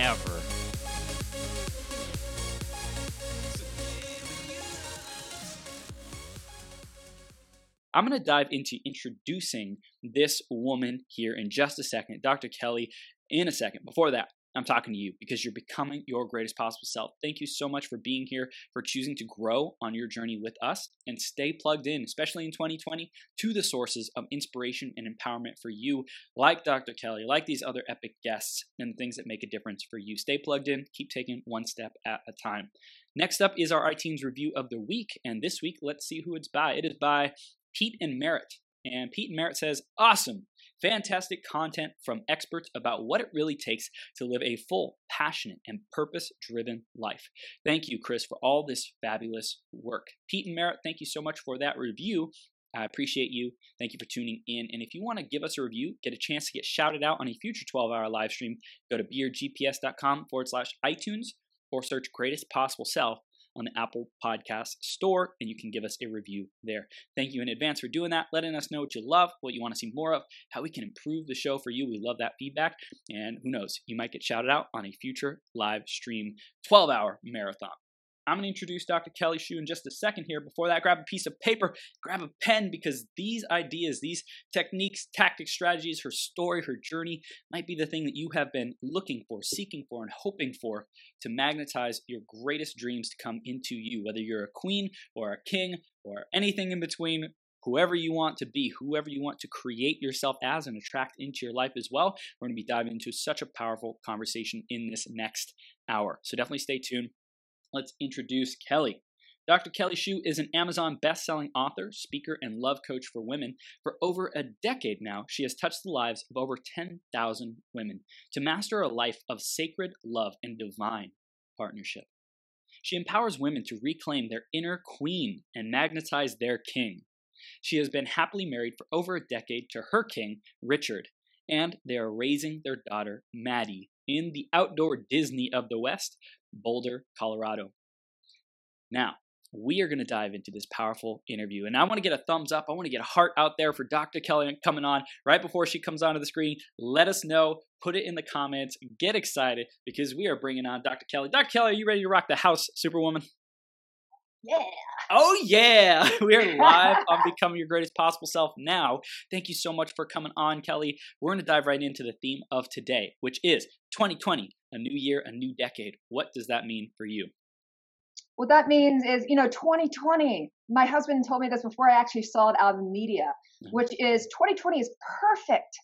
ever. I'm going to dive into introducing this woman here in just a second, Dr. Kelly, in a second. Before that, I'm talking to you because you're becoming your greatest possible self. Thank you so much for being here, for choosing to grow on your journey with us, and stay plugged in, especially in 2020, to the sources of inspiration and empowerment for you, like Dr. Kelly, like these other epic guests, and things that make a difference for you. Stay plugged in, keep taking one step at a time. Next up is our iTunes review of the week, and this week, let's see who it's by. It is by Pete and Merritt. And Pete and Merritt says, Awesome. Fantastic content from experts about what it really takes to live a full, passionate, and purpose driven life. Thank you, Chris, for all this fabulous work. Pete and Merritt, thank you so much for that review. I appreciate you. Thank you for tuning in. And if you want to give us a review, get a chance to get shouted out on a future 12 hour live stream, go to beyourgps.com forward slash iTunes or search Greatest Possible Self on the Apple Podcast Store, and you can give us a review there. Thank you in advance for doing that, letting us know what you love, what you want to see more of, how we can improve the show for you. We love that feedback, and who knows, you might get shouted out on a future live stream 12 hour marathon. I'm going to introduce Dr. Kelly Shue in just a second here. Before that, grab a piece of paper, grab a pen, because these ideas, these techniques, tactics, strategies, her story, her journey might be the thing that you have been looking for, seeking for, and hoping for to magnetize your greatest dreams to come into you. Whether you're a queen or a king or anything in between, whoever you want to be, whoever you want to create yourself as and attract into your life as well. We're going to be diving into such a powerful conversation in this next hour. So definitely stay tuned let's introduce Kelly. Dr. Kelly Shue is an Amazon best-selling author, speaker, and love coach for women. For over a decade now, she has touched the lives of over 10,000 women to master a life of sacred love and divine partnership. She empowers women to reclaim their inner queen and magnetize their king. She has been happily married for over a decade to her king, Richard, and they are raising their daughter, Maddie, in the outdoor Disney of the West Boulder, Colorado. Now, we are going to dive into this powerful interview. And I want to get a thumbs up. I want to get a heart out there for Dr. Kelly coming on right before she comes onto the screen. Let us know. Put it in the comments. Get excited because we are bringing on Dr. Kelly. Dr. Kelly, are you ready to rock the house, Superwoman? Yeah. Oh, yeah. We are live on Becoming Your Greatest Possible Self now. Thank you so much for coming on, Kelly. We're going to dive right into the theme of today, which is 2020, a new year, a new decade. What does that mean for you? What that means is, you know, 2020. My husband told me this before I actually saw it out in the media, mm-hmm. which is 2020 is perfect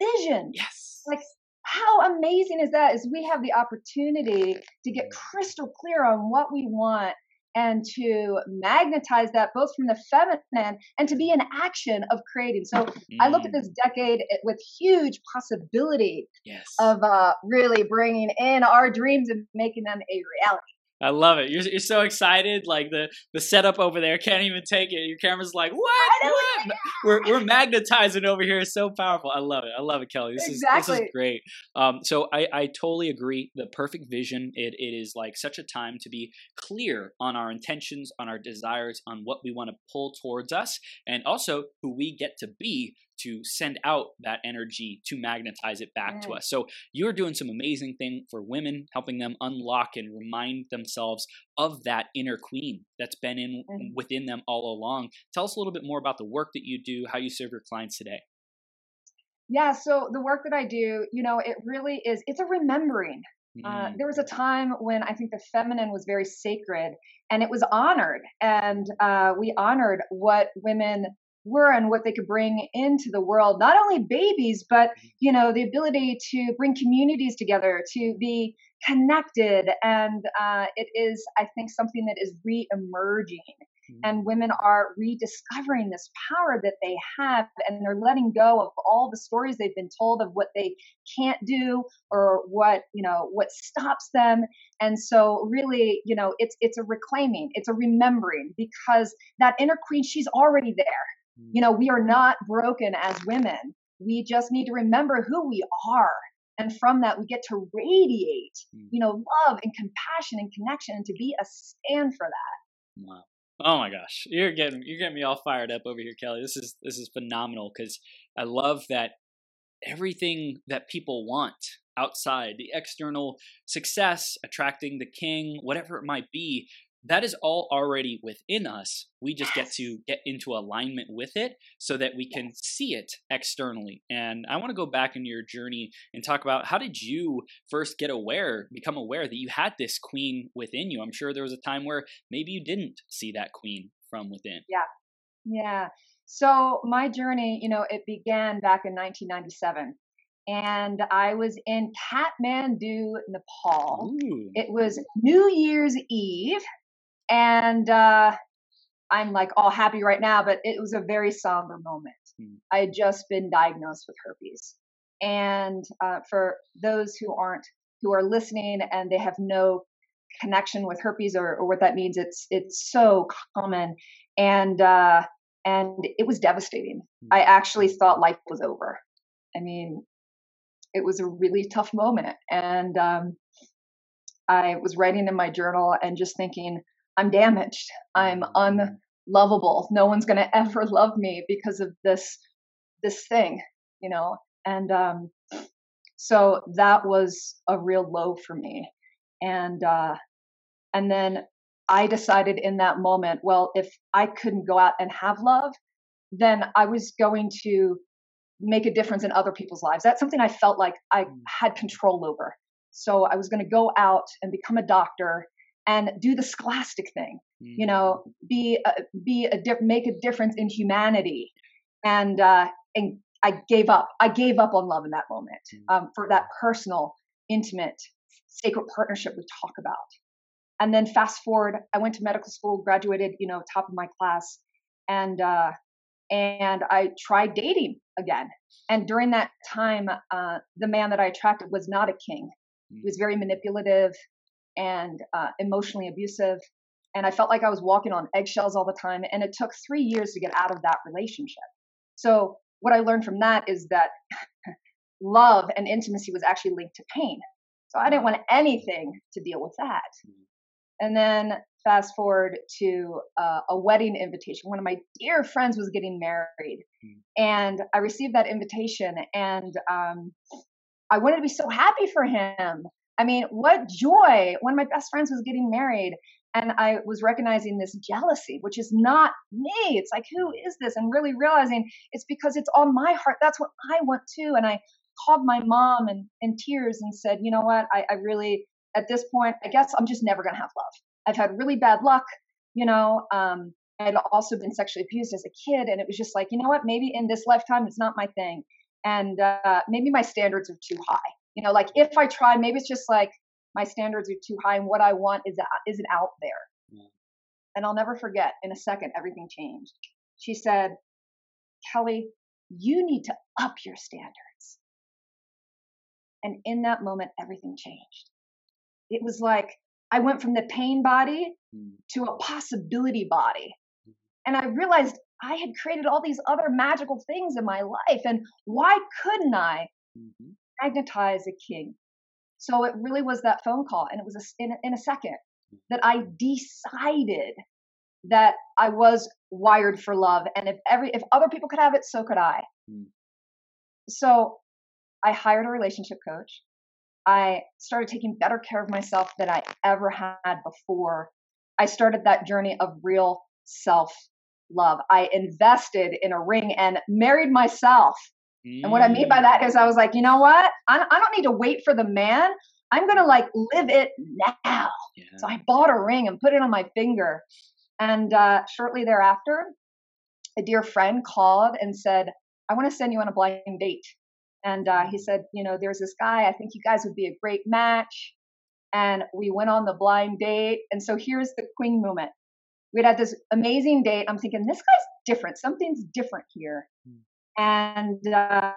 vision. Yes. Like how amazing is that? Is we have the opportunity to get crystal clear on what we want and to magnetize that both from the feminine and to be in action of creating. So mm. I look at mm. this decade with huge possibility yes. of uh, really bringing in our dreams and making them a reality. I love it. You're, you're so excited. Like the, the setup over there can't even take it. Your camera's like, what? what? We're, we're magnetizing over here. It's so powerful. I love it. I love it, Kelly. This exactly. is this is great. Um, so I, I totally agree. The perfect vision. It, it is like such a time to be clear on our intentions, on our desires, on what we want to pull towards us, and also who we get to be to send out that energy to magnetize it back to us. So you're doing some amazing thing for women, helping them unlock and remind themselves of that inner queen that's been in mm-hmm. within them all along. Tell us a little bit more about the work that you do, how you serve your clients today. Yeah, so the work that I do, you know, it really is it's a remembering. Uh, mm-hmm. there was a time when I think the feminine was very sacred and it was honored, and uh, we honored what women were and what they could bring into the world. Not only babies but mm-hmm. you know the ability to bring communities together to be connected. And uh, it is i think something that is re-emerging. And mm. women are rediscovering this power that they have and they're letting go of all the stories they've been told of what they can't do or what you know what stops them. And so really you know it's it's a reclaiming it's a remembering because that inner queen she's already there you know we are not broken as women. We just need to remember who we are. And from that we get to radiate mm. you know love and compassion and connection and to be a stand for that. Wow. Oh my gosh. You're getting you're getting me all fired up over here kelly. This is this is phenomenal because i love that everything that people want outside the external success attracting the king whatever it might be that is all already within us. We just get to get into alignment with it so that we can see it externally. And I want to go back in your journey and talk about how did you first get aware, become aware that you had this queen within you? I'm sure there was a time where maybe you didn't see that queen from within. Yeah. Yeah. So my journey, you know, it began back in 1997 and I was in Kathmandu, Nepal. Ooh. It was New Year's Eve, and uh, I'm like all happy right now, but it was a very somber moment. Mm. I had just been diagnosed with herpes, and uh, for those who aren't who are listening and they have no connection with herpes or, or what that means, it's it's so common, and uh, and it was devastating. Mm. I actually thought life was over. I mean, it was a really tough moment, and um, I was writing in my journal and just thinking I'm damaged. I'm unlovable. No one's going to ever love me because of this this thing, you know. And um, so that was a real low for me. And uh, and then I decided in that moment, well, if I couldn't go out and have love, then I was going to make a difference in other people's lives. That's something I felt like I mm. had control over. So I was going to go out and become a doctor and do the scholastic thing mm-hmm. you know mm. be a, be a di- make a difference in humanity and uh and i gave up i gave up on love in that moment mm. um, for that personal intimate sacred partnership we talk about and then fast forward i went to medical school graduated you know top of my class and uh and i tried dating again and during that time uh the man that i attracted was not a king he was very manipulative and uh, emotionally abusive. And I felt like I was walking on eggshells all the time. And it took three years to get out of that relationship. So, what I learned from that is that love and intimacy was actually linked to pain. So, I didn't want anything to deal with that. And then, fast forward to uh, a wedding invitation. One of my dear friends was getting married. And I received that invitation. And um, I wanted to be so happy for him. I mean, what joy. One of my best friends was getting married and I was recognizing this jealousy, which is not me. It's like, who is this? And really realizing it's because it's on my heart. That's what I want too. And I called my mom and in tears and said, you know what? I, I really, at this point, I guess I'm just never going to have love. I've had really bad luck, you know. Um, I had also been sexually abused as a kid. And it was just like, you know what? Maybe in this lifetime, it's not my thing. And uh, maybe my standards are too high you know like if i try maybe it's just like my standards are too high and what i want is isn't out there yeah. and i'll never forget in a second everything changed she said kelly you need to up your standards and in that moment everything changed it was like i went from the pain body mm. to a possibility body mm. and i realized i had created all these other magical things in my life and why couldn't i mm-hmm magnetize a king. So it really was that phone call, and it was a, in, in a second that I decided that I was wired for love, and if every if other people could have it, so could I. Mm. So I hired a relationship coach. I started taking better care of myself than I ever had before. I started that journey of real self love. I invested in a ring and married myself and what I mean by that is I was like, you know what? I, I don't need to wait for the man. I'm going to like live it now. Yeah. So I bought a ring and put it on my finger. And uh, shortly thereafter, a dear friend called and said, I want to send you on a blind date. And uh, he said, you know, there's this guy. I think you guys would be a great match. And we went on the blind date. And so here's the queen moment. we'd had this amazing date. I'm thinking, this guy's different. Something's different here. Mm. And uh,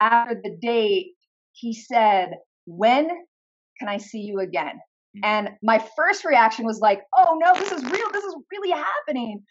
after the date, he said, When can I see you again? Mm. And my first reaction was like, oh no, this is real. This is really happening.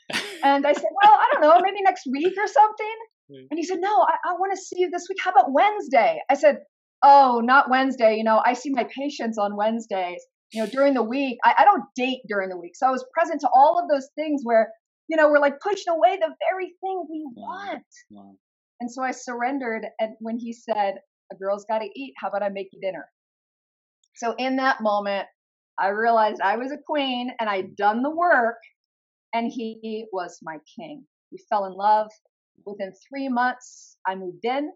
and I said, well, I don't know, maybe next week or something. And he said, no, I, I want to see you this week. How about Wednesday? I said, oh, not Wednesday. You know, I see my patients on Wednesdays. You know, during the week, I, I don't date during the week. So I was present to all of those things where, you know, we're like pushing away the very thing we want. Wow. And so I surrendered. And when he said, a girl's got to eat, how about I make you dinner? So in that moment, I realized I was a queen and I'd mm. done the work, and he was my king. We fell in love. Within three months, I moved in.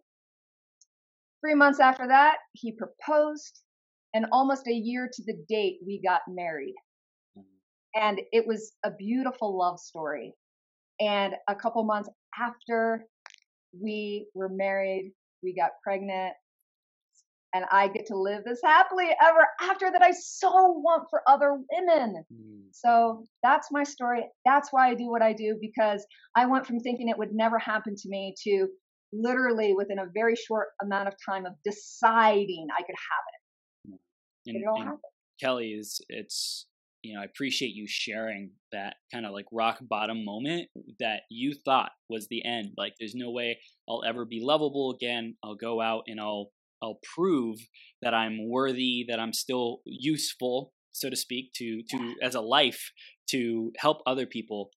Three months after that, he proposed, and almost a year to the date, we got married. And it was a beautiful love story. And a couple months after we were married, we got pregnant and I get to live this happily ever after that I so want for other women. Mm. So that's my story. That's why I do what I do because I went from thinking it would never happen to me to literally within a very short amount of time of deciding I could have it. And, it all happened. Kelly is it's you know, I appreciate you sharing that kind of like rock bottom moment that you thought was the end. Like, there's no way I'll ever be lovable again. I'll go out and I'll I'll prove that I'm worthy, that I'm still useful, so to speak, to to as a life to help other people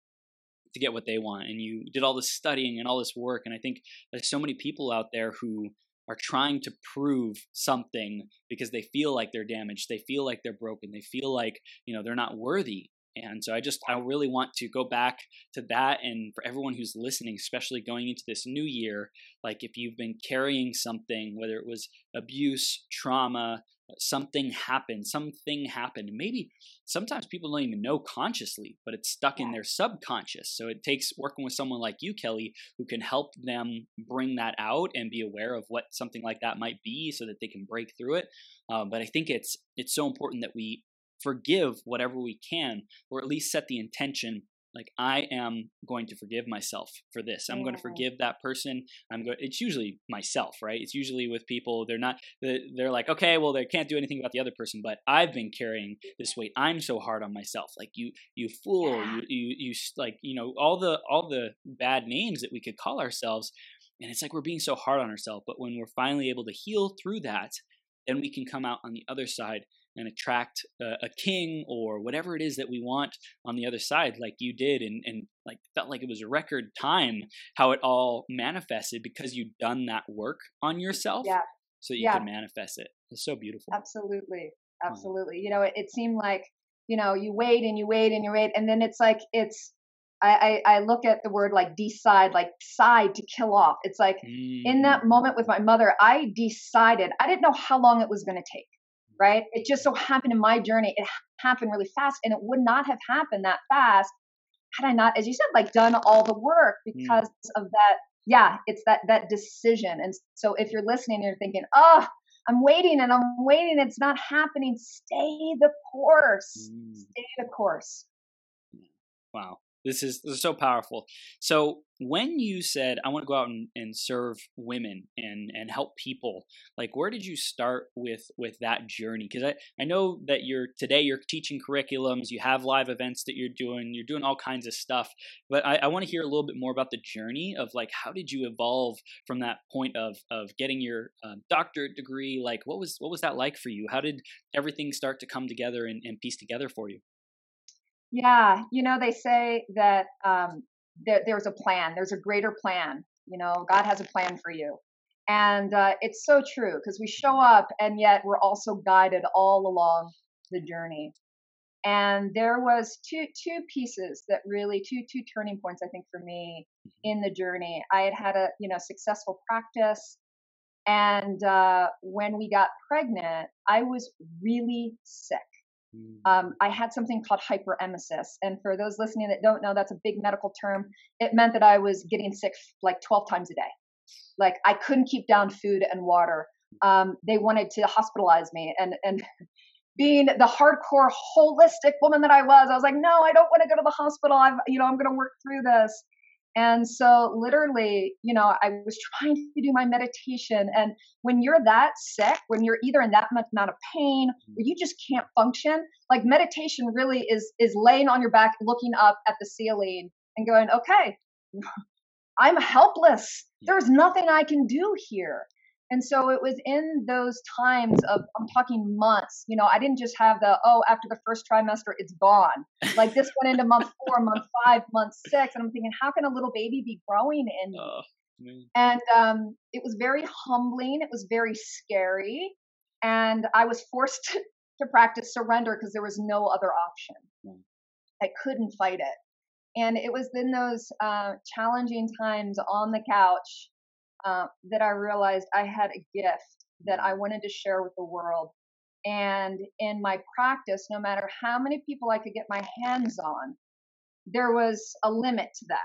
to get what they want. And you did all this studying and all this work. And I think there's so many people out there who are trying to prove something because they feel like they're damaged, they feel like they're broken, they feel like you know they're not worthy. And so I just, I really want to go back to that. And for everyone who's listening, especially going into this new year, like if you've been carrying something, whether it was abuse, trauma, something happened, something happened. Maybe sometimes people don't even know consciously, but it's stuck in their subconscious. So it takes working with someone like you, Kelly, who can help them bring that out and be aware of what something like that might be so that they can break through it. Uh, but I think it's it's so important that we forgive whatever we can, or at least set the intention like I am going to forgive myself for this. I'm yeah. going to forgive that person. I'm going. It's usually myself, right? It's usually with people. They're not. They're like, okay, well, they can't do anything about the other person, but I've been carrying this weight. I'm so hard on myself. Like you, you fool. Yeah. You, you, you, like you know all the all the bad names that we could call ourselves, and it's like we're being so hard on ourselves. But when we're finally able to heal through that, then we can come out on the other side and attract a, a, king or whatever it is that we want on the other side like you did and, and like felt like it was a record time how it all manifested because you'd done that work on yourself yeah. so you yeah. could manifest it it's so beautiful absolutely absolutely you know it, it seemed like you know you wait and you wait and you wait and then it's like it's I, I, I look at the word like decide, like decide to kill off. It's like mm. in that mm. moment with my mother, I decided, I didn't know how long it was going to take right? It just so happened in my journey, it happened really fast, and it would not have happened that fast had I not, as you said, like done all the work mm. because mm. of that. Yeah, it's that that decision. And so if you're listening and you're thinking, oh, I'm waiting and I'm waiting, it's not happening. Stay the course. Mm. Stay the course. Wow. This is this is so powerful. So when you said I want to go out and, and serve women and and help people, like where did you start with with that journey? Because I I know that you're today you're teaching curriculums, you have live events that you're doing, you're doing all kinds of stuff. But I, I want to hear a little bit more about the journey of like how did you evolve from that point of of getting your um, doctorate degree? Like what was what was that like for you? How did everything start to come together and, and piece together for you? Yeah, you know, they say that um, there, there's a plan, there's a greater plan. You know, God has a plan for you. And uh, it's so true because we show up and yet we're also guided all along the journey. And there was two two pieces that really two two turning points I think for me mm-hmm. in the journey. I had had a you know successful practice, and uh, when we got pregnant, I was really sick. Um, I had something called hyperemesis. And for those listening that don't know, that's a big medical term. It meant that I was getting sick like 12 times a day. Like I couldn't keep down food and water. Um, they wanted to hospitalize me. And, and being the hardcore holistic woman that I was, I was like, no, I don't want to go to the hospital. I'm, you know, I'm going to work through this. And so, literally, you know, I was trying to do my meditation. And when you're that sick, when you're either in that much amount of pain or mm-hmm. you just can't function, like meditation really is is laying on your back, looking up at the ceiling, and going, okay, I'm helpless. There's nothing I can do here. And so it was in those times of, I'm talking months, you know, I didn't just have the, oh, after the first trimester, it's gone. Like this went into month four, month five, month six. And I'm thinking, how can a little baby be growing in me? and um, it was very humbling. It was very scary. And I was forced to, to practice surrender because there was no other option. Mm. I couldn't fight it. And it was in those uh, challenging times on the couch uh, that I realized I had a gift that I wanted to share with the world. And in my practice, no matter how many people I could get my hands on, there was a limit to that.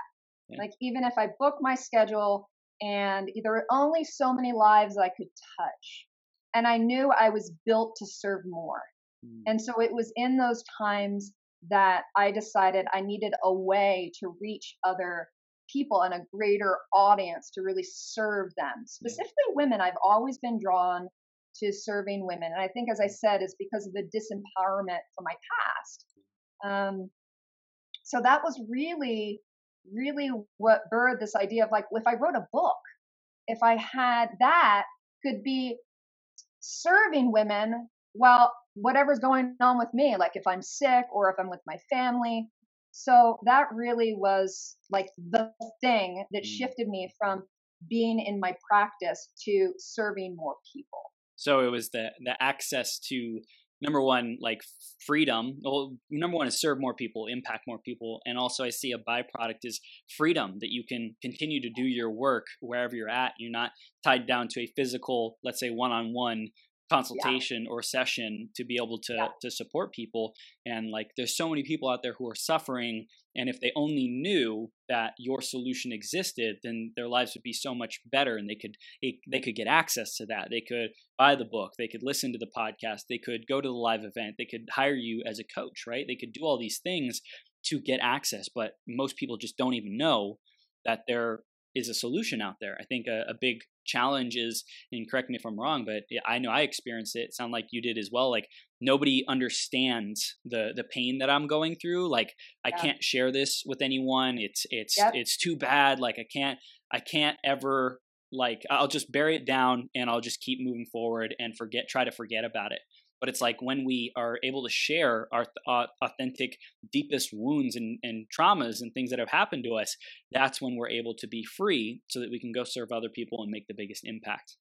Yeah. Like, even if I booked my schedule and there were only so many lives I could touch. And I knew I was built to serve more. Mm. And so it was in those times that I decided I needed a way to reach other people and a greater audience to really serve them. Specifically, women. I've always been drawn to serving women, and I think, as I said, is because of the disempowerment from my past. Um, so that was really, really what birthed this idea of like, if I wrote a book, if I had that, could be serving women well whatever's going on with me like if i'm sick or if i'm with my family so that really was like the thing that mm. shifted me from being in my practice to serving more people. So it was the the access to number one like freedom well number one is serve more people impact more people and also i see a byproduct is freedom that you can continue to do your work wherever you're at you're not tied down to a physical let's say one-on-one consultation yeah. or session to be able to yeah. to support people and like there's so many people out there who are suffering and if they only knew that your solution existed then their lives would be so much better and they could they could get access to that they could buy the book they could listen to the podcast they could go to the live event they could hire you as a coach right they could do all these things to get access but most people just don't even know that there is a solution out there. I think a, a, big challenge is, and correct me if I'm wrong, but I know I experienced it. Sound like you did as well. Like nobody understands the the pain that I'm going through. Like I can't share this with anyone. It's it's yep. it's too bad. Like I can't I can't ever like I'll just bury it down and I'll just keep moving forward and forget try to forget about it but it's like when we are able to share our uh, authentic deepest wounds and, and traumas and things that have happened to us that's when we're able to be free so that we can go serve other people and make the biggest impact.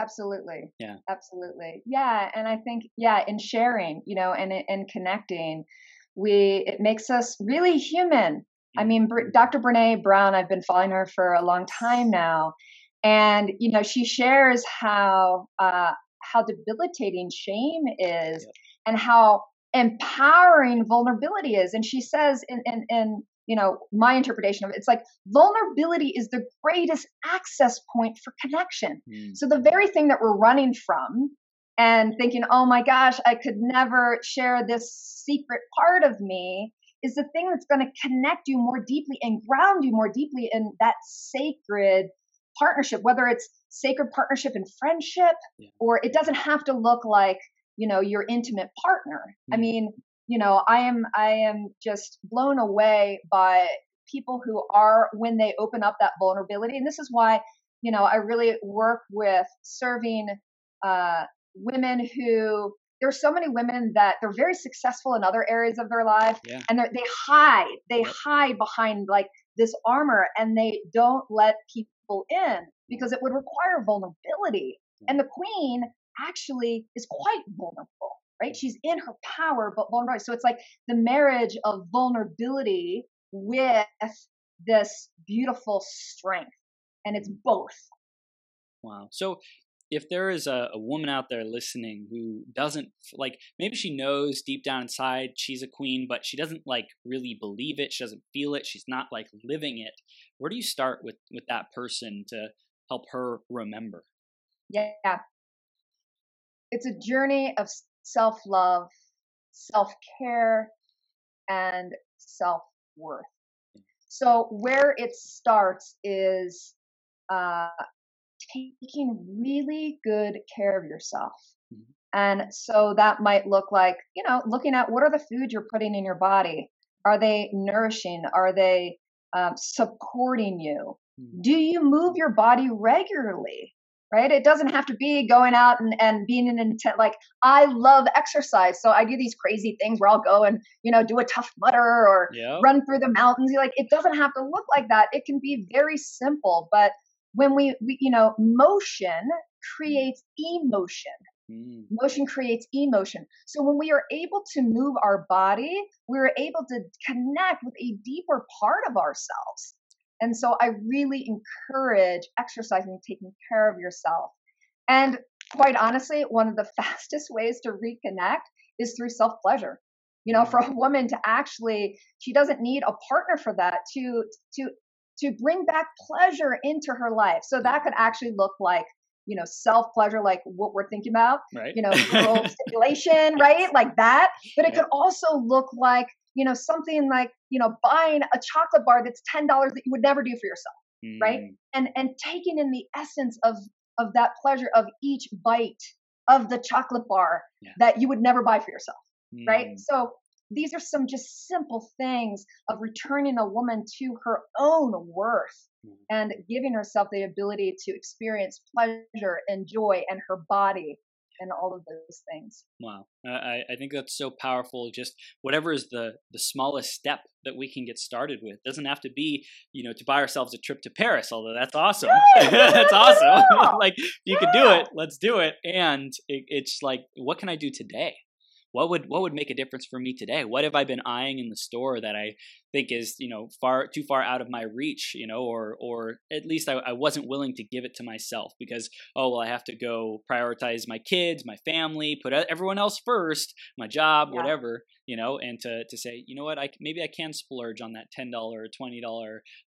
Absolutely. Yeah. Absolutely. Yeah and i think yeah in sharing you know and and connecting we it makes us really human. I mean dr brene brown i've been following her for a long time now and you know she shares how uh, how debilitating shame is yep. and how empowering vulnerability is. And she says in, in, in you know my interpretation of it it's like vulnerability is the greatest access point for connection mm. so the very thing that we're running from and thinking oh my gosh i could never share this secret part of me is the thing that's going to connect you more deeply and ground you more deeply in that sacred partnership, whether it's sacred partnership and friendship, yeah. or it doesn't have to look like, you know, your intimate partner. Mm-hmm. I mean, you know, I am I am just blown away by people who are when they open up that vulnerability. And this is why, you know, I really work with serving uh, women who there's so many women that they're very successful in other areas of their life yeah. and they hide they hide behind like this armor and they don't let people people in because it would require vulnerability. And the queen actually is quite vulnerable, right? She's in her power, but vulnerable. So it's like the marriage of vulnerability with this beautiful strength. And it's both. Wow. So if there is a, a, woman out there listening who doesn't like maybe she knows deep down inside she's a queen but she doesn't like really believe it she doesn't feel it she's not like living it where do you start with with that person to help her remember? Yeah. It's a journey of self love, self care, and self worth. So, where it starts is uh, taking really good care of yourself. Mm-hmm. And so that might look like, you know, looking at what are the foods you're putting in your body? Are they nourishing? Are they um, supporting you? Mm-hmm. Do you move your body regularly? Right? It doesn't have to be going out and, and being an intent. Like, I love exercise. So I do these crazy things where I'll go and, you know, do a Tough Mudder or yep. run through the mountains. Like, it doesn't have to look like that. It can be very simple. But when we, we you know, motion creates emotion. Mm. Motion creates emotion. So when we are able to move our body, we're able to connect with a deeper part of ourselves. And so I really encourage exercising, taking care of yourself. And quite honestly, one of the fastest ways to reconnect is through self pleasure. You know, for a woman to actually, she doesn't need a partner for that to to to bring back pleasure into her life. So that could actually look like you know, self pleasure, like what we're thinking about, right. you know, stimulation, right? Like that. But it yeah. could also look like, you know, something like, you know, buying a chocolate bar that's $10 that you would never do for yourself, mm. right? And, and taking in the essence of, of that pleasure of each bite of the chocolate bar yeah. that you would never buy for yourself, mm. right? So these are some just simple things of returning a woman to her own worth mm-hmm. and giving herself the ability to experience pleasure and joy and her body and all of those things. Wow, I, I think that's so powerful. Just whatever is the the smallest step that we can get started with it doesn't have to be you know to buy ourselves a trip to Paris. Although that's awesome, that's awesome. like you yeah. can do it, let's do it. And it, it's like, what can I do today? What would what would make a difference for me today? What have i been eyeing in the store that i think is you know far too far out of my reach you know or or at least I, I wasn't willing to give it to myself because oh well i have to go prioritize my kids my family put everyone else first my job yeah. whatever you know and to to say you know what i maybe i can splurge on that $10 $20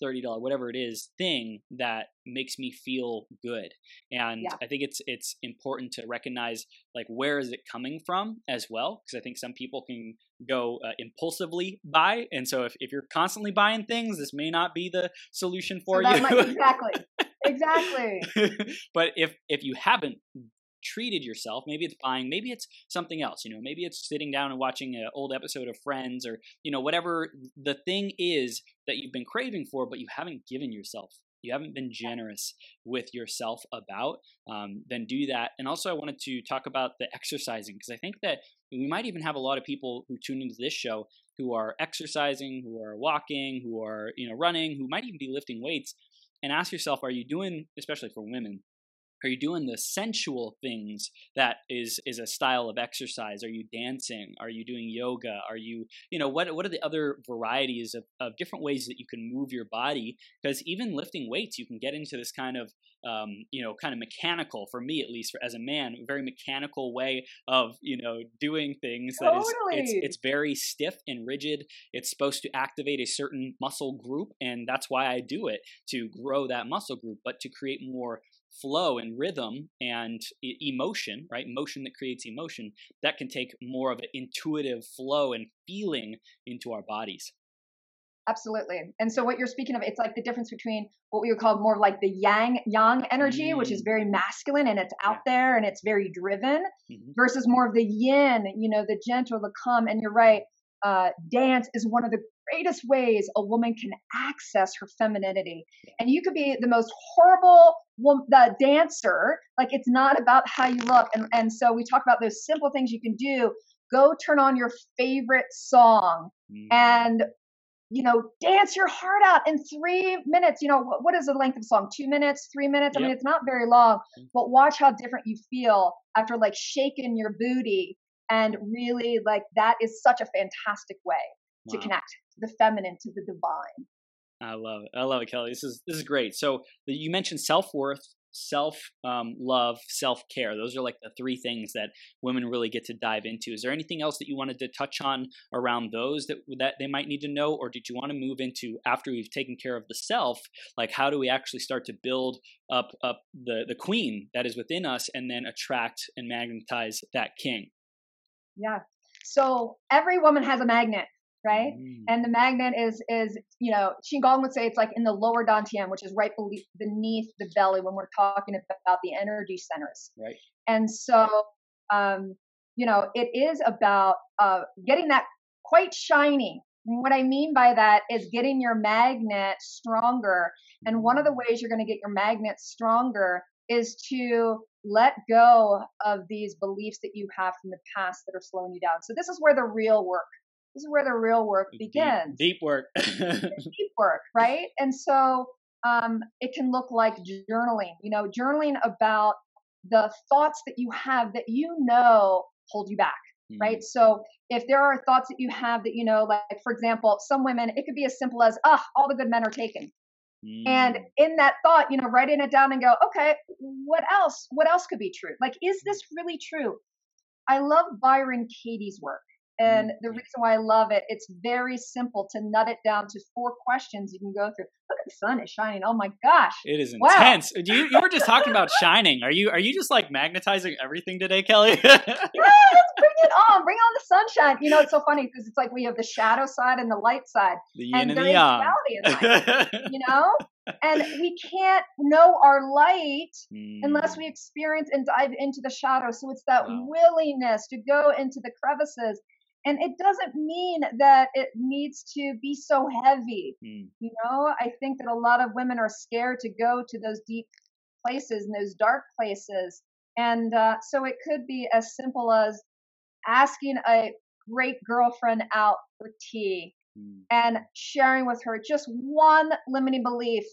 $30 whatever it is thing that makes me feel good and yeah. i think it's it's important to recognize like where is it coming from as well because i think some people can go uh, impulsively buy. And so if, if you're constantly buying things, this may not be the solution for you. Might, exactly. Exactly. but if if you haven't treated yourself maybe it's buying maybe it's something else you know maybe it's sitting down and watching an old episode of friends or you know whatever the thing is that you've been craving for but you haven't given yourself you haven't been generous with yourself about, um, then do that. And also, I wanted to talk about the exercising because I think that we might even have a lot of people who tune into this show who are exercising, who are walking, who are you know running, who might even be lifting weights. And ask yourself, are you doing, especially for women, are you doing the sensual things that is is a style of exercise? Are you dancing? Are you doing yoga? Are you, you know, what what are the other varieties of, of different ways that you can move your body? Because even lifting weights, you can get into this kind of um, you know, kind of mechanical for me at least, for, as a man, very mechanical way of you know doing things. Totally. That is, it's it's very stiff and rigid. It's supposed to activate a certain muscle group, and that's why I do it to grow that muscle group, but to create more flow and rhythm and emotion, right? Motion that creates emotion, that can take more of an intuitive flow and feeling into our bodies. Absolutely. And so what you're speaking of, it's like the difference between what we would call more like the yang yang energy, mm. which is mm. very masculine and it's out yeah. there and it's very driven, mm-hmm. versus more of the yin, you know, the gentle, the calm. And you're right, uh, dance is one of the greatest ways a woman can access her femininity. And you could be the most horrible the dancer. Like it's not about how you look. And, and so we talk about those simple things you can do. Go turn on your favorite song mm. and you know, dance your heart out in three minutes. You know, what, what is the length of a song? Two minutes, three minutes? Yep. I mean, it's not very long, mm. but watch how different you feel after like shaking your booty. And really, like, that is such a fantastic way wow. to connect to the feminine, to the divine. I love it. I love it, Kelly. This is this is great. So you mentioned self worth, self um, love, self care. Those are like the three things that women really get to dive into. Is there anything else that you wanted to touch on around those that that they might need to know, or did you want to move into after we've taken care of the self? Like how do we actually start to build up up the the queen that is within us, and then attract and magnetize that king? Yeah. So every woman has a magnet, right? Mm. And the magnet is is you know Qigong would say it's like in the lower dantian, which is right beneath the belly when we're talking about the energy centers. Right. And so um, you know it is about uh, getting that quite shiny. And what I mean by that is getting your magnet stronger. And one of the mm. ways you're going to get your magnet stronger is to let go of these beliefs that you have from the past that are slowing you down. So this is where the real work. This is where the real work begins. Deep, deep work. deep work, right? And so um, it can look like journaling. You know, journaling about the thoughts that you have that you know hold you back. Mm. Right. So if there are thoughts that you have that you know, like for example, some women, it could be as simple as, ah, oh, all the good men are taken. Mm. And in that thought, you know, writing it down and go, okay, what else? What else could be true? Like, is this really true? I love Byron Katie's work. And mm. the reason why I love it, it's very simple to nut it down to four questions you can go through. Look at the sun is shining. Oh my gosh. It is intense. Wow. You, you were just talking about shining. Are you are you just like magnetizing everything today, Kelly? yeah, let's bring it on. Bring on the sunshine. You know, it's so funny because it's like we have the shadow side and the light side. The yin and, and the yang. you know? and we can't know our light mm. unless we experience and dive into the shadow. So it's that wow. willingness to go into the crevices and it doesn't mean that it needs to be so heavy mm. you know i think that a lot of women are scared to go to those deep places and those dark places and uh, so it could be as simple as asking a great girlfriend out for tea mm. and sharing with her just one limiting belief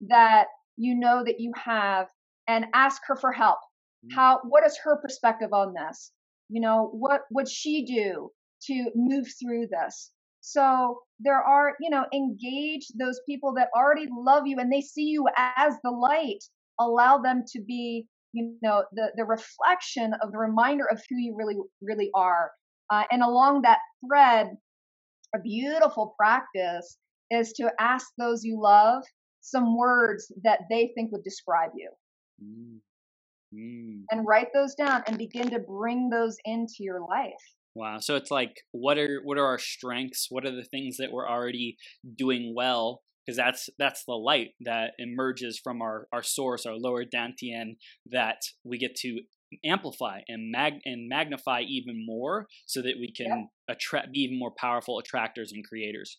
that you know that you have and ask her for help mm. how what is her perspective on this you know what would she do to move through this. So there are, you know, engage those people that already love you and they see you as the light. Allow them to be, you know, the the reflection of the reminder of who you really really are. Uh, and along that thread, a beautiful practice is to ask those you love some words that they think would describe you. Mm. Mm. And write those down and begin to bring those into your life. Wow. So it's like what are what are our strengths? What are the things that we're already doing well? Because that's that's the light that emerges from our, our source, our lower dantian, that we get to amplify and mag and magnify even more so that we can yeah. attract be even more powerful attractors and creators.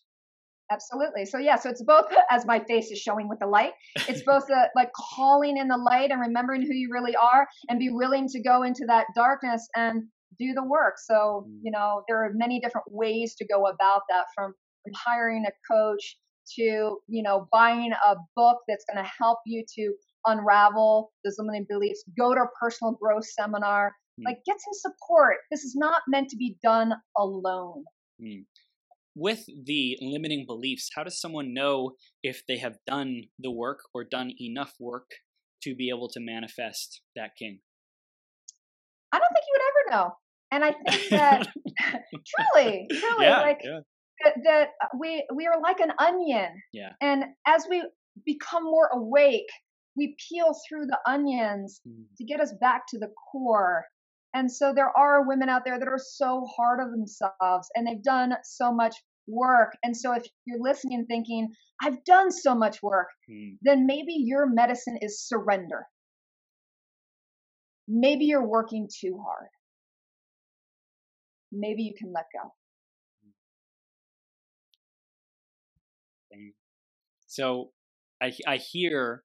Absolutely. So yeah, so it's both as my face is showing with the light. It's both the, like calling in the light and remembering who you really are and be willing to go into that darkness and do the work. So, mm. you know, there are many different ways to go about that from, from hiring a coach to, you know, buying a book that's going to help you to unravel those limiting beliefs, go to a personal growth seminar, mm. like get some support. This is not meant to be done alone. Mm. With the limiting beliefs, how does someone know if they have done the work or done enough work to be able to manifest that king? I don't think you would ever know. And I think that truly, truly, yeah, like yeah. That, that uh, we we are like an onion. Yeah. And as we become more awake, we peel through the onions mm. to get us back to the core. And so there are women out there that are so hard on themselves and they've done so much work. And so if you're listening thinking, I've done so much work, mm. then maybe your medicine is surrender. Maybe you're working too hard maybe you can let go. So I, I hear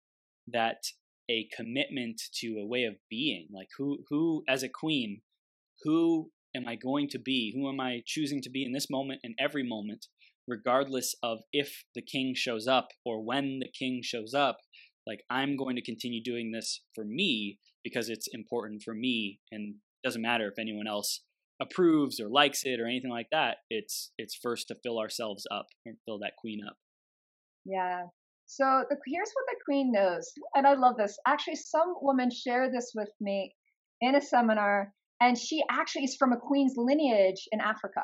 that a commitment to a way of being, like who, who as a queen, who am I going to be? Who am I choosing to be in this moment and every moment, regardless of if the king shows up or when the king shows up? Like I'm going to continue doing this for me because it's important for me and doesn't matter if anyone else approves or likes it or anything like that. It's it's first to fill ourselves up and fill that queen up. Yeah. So the, here's what the queen knows, and I love this. Actually, some woman shared this with me in a seminar, and she actually is from a queen's lineage in Africa.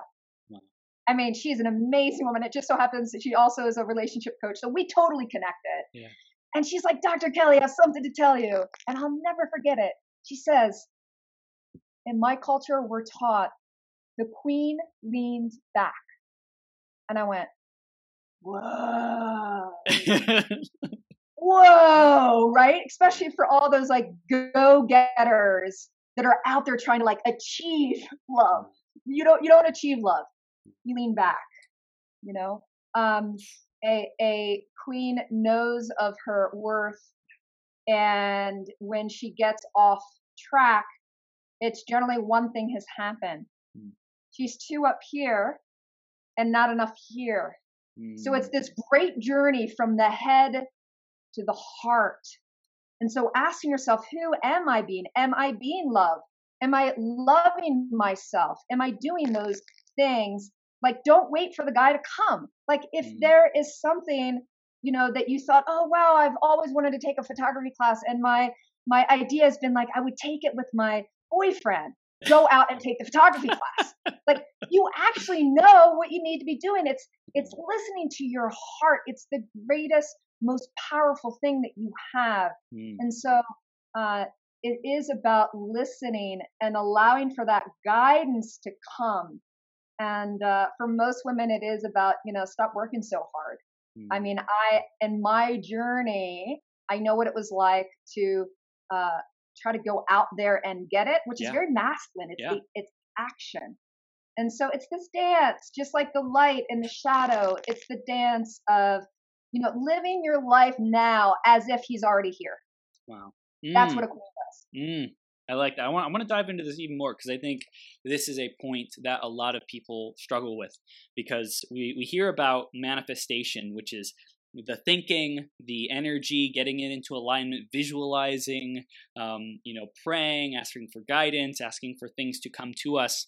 Wow. I mean, she's an amazing woman. It just so happens that she also is a relationship coach, so we totally connected. Yeah. And she's like, Dr. Kelly, I have something to tell you, and I'll never forget it. She says, in my culture, we're taught the queen leaned back. And I went, whoa. whoa, right? Especially for all those like go getters that are out there trying to like achieve love. You don't you don't achieve love. You lean back, you know? Um a a queen knows of her worth and when she gets off track, it's generally one thing has happened. Mm. She's too up here and not enough here. Mm. So it's this great journey from the head to the heart. And so asking yourself, who am I being? Am I being love? Am I loving myself? Am I doing those things? Like, don't wait for the guy to come. Like, if mm. there is something, you know, that you thought, oh, wow, I've always wanted to take a photography class, and my my idea has been like, I would take it with my boyfriend, go out and take the photography class. like, you actually know what you need to be doing. It's it's listening to your heart. It's the greatest most powerful thing that you have. Mm. And so uh, it is about listening and allowing for that guidance to come. And uh, for most women, it is about, you know, stop working so hard. Mm. I mean, I, in my journey, I know what it was like to uh, try to go out there and get it, which yeah. is very masculine. It's, yeah. the, it's action. And so it's this dance, just like the light and the shadow. It's the dance of you know, living your life now as if he's already here. Wow. Mm. That's what a queen does. Mm. I like that. I want, I want to dive into this even more because I think this is a point that a lot of people struggle with because we, we hear about manifestation, which is the thinking, the energy, getting it into alignment, visualizing, um, you know, praying, asking for guidance, asking for things to come to us.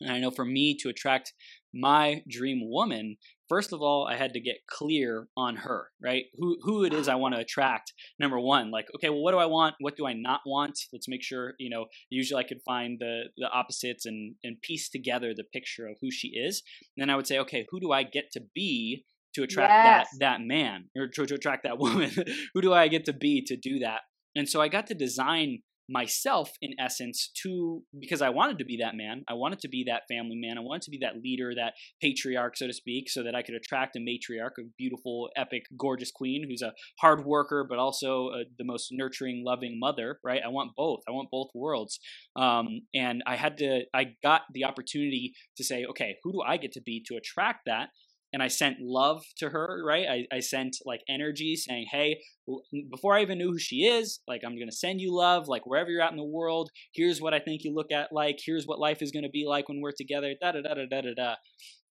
And I know for me to attract my dream woman, first of all, I had to get clear on her, right? Who who it is I want to attract. Number one, like, okay, well, what do I want? What do I not want? Let's make sure, you know, usually I could find the the opposites and and piece together the picture of who she is. And then I would say, okay, who do I get to be to attract yes. that that man or to, to attract that woman? who do I get to be to do that? And so I got to design myself in essence to because I wanted to be that man. I wanted to be that family man. I wanted to be that leader, that patriarch, so to speak, so that I could attract a matriarch, a beautiful, epic, gorgeous queen who's a hard worker, but also uh, the most nurturing, loving mother. Right? I want both. I want both worlds. Um, and I had to. I got the opportunity to say, okay, who do I get to be to attract that? And I sent love to her, right? I, I sent like energy saying, hey, before I even knew who she is, like, I'm going to send you love, like, wherever you're at in the world. Here's what I think you look at like. Here's what life is going to be like when we're together, da da da da da da da.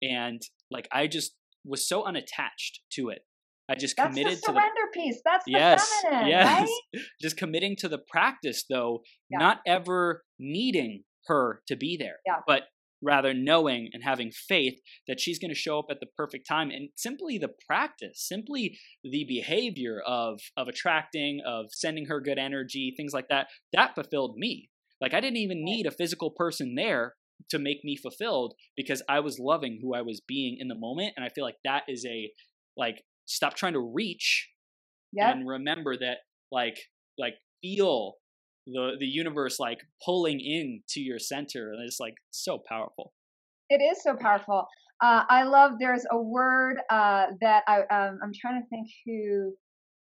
And like, I just was so unattached to it. I just That's committed the surrender to the surrender piece. That's the yes, feminine, yes. Right? Just committing to the practice, though, yeah. not ever needing her to be there, yeah. but rather knowing and having faith that she's going to show up at the perfect time and simply the practice simply the behavior of of attracting of sending her good energy things like that that fulfilled me like i didn't even need a physical person there to make me fulfilled because i was loving who i was being in the moment and i feel like that is a like stop trying to reach yep. and remember that like like feel the the universe like pulling in to your center and it's like so powerful. It is so powerful. Uh, i love there's a word uh, that i um, i'm trying to think who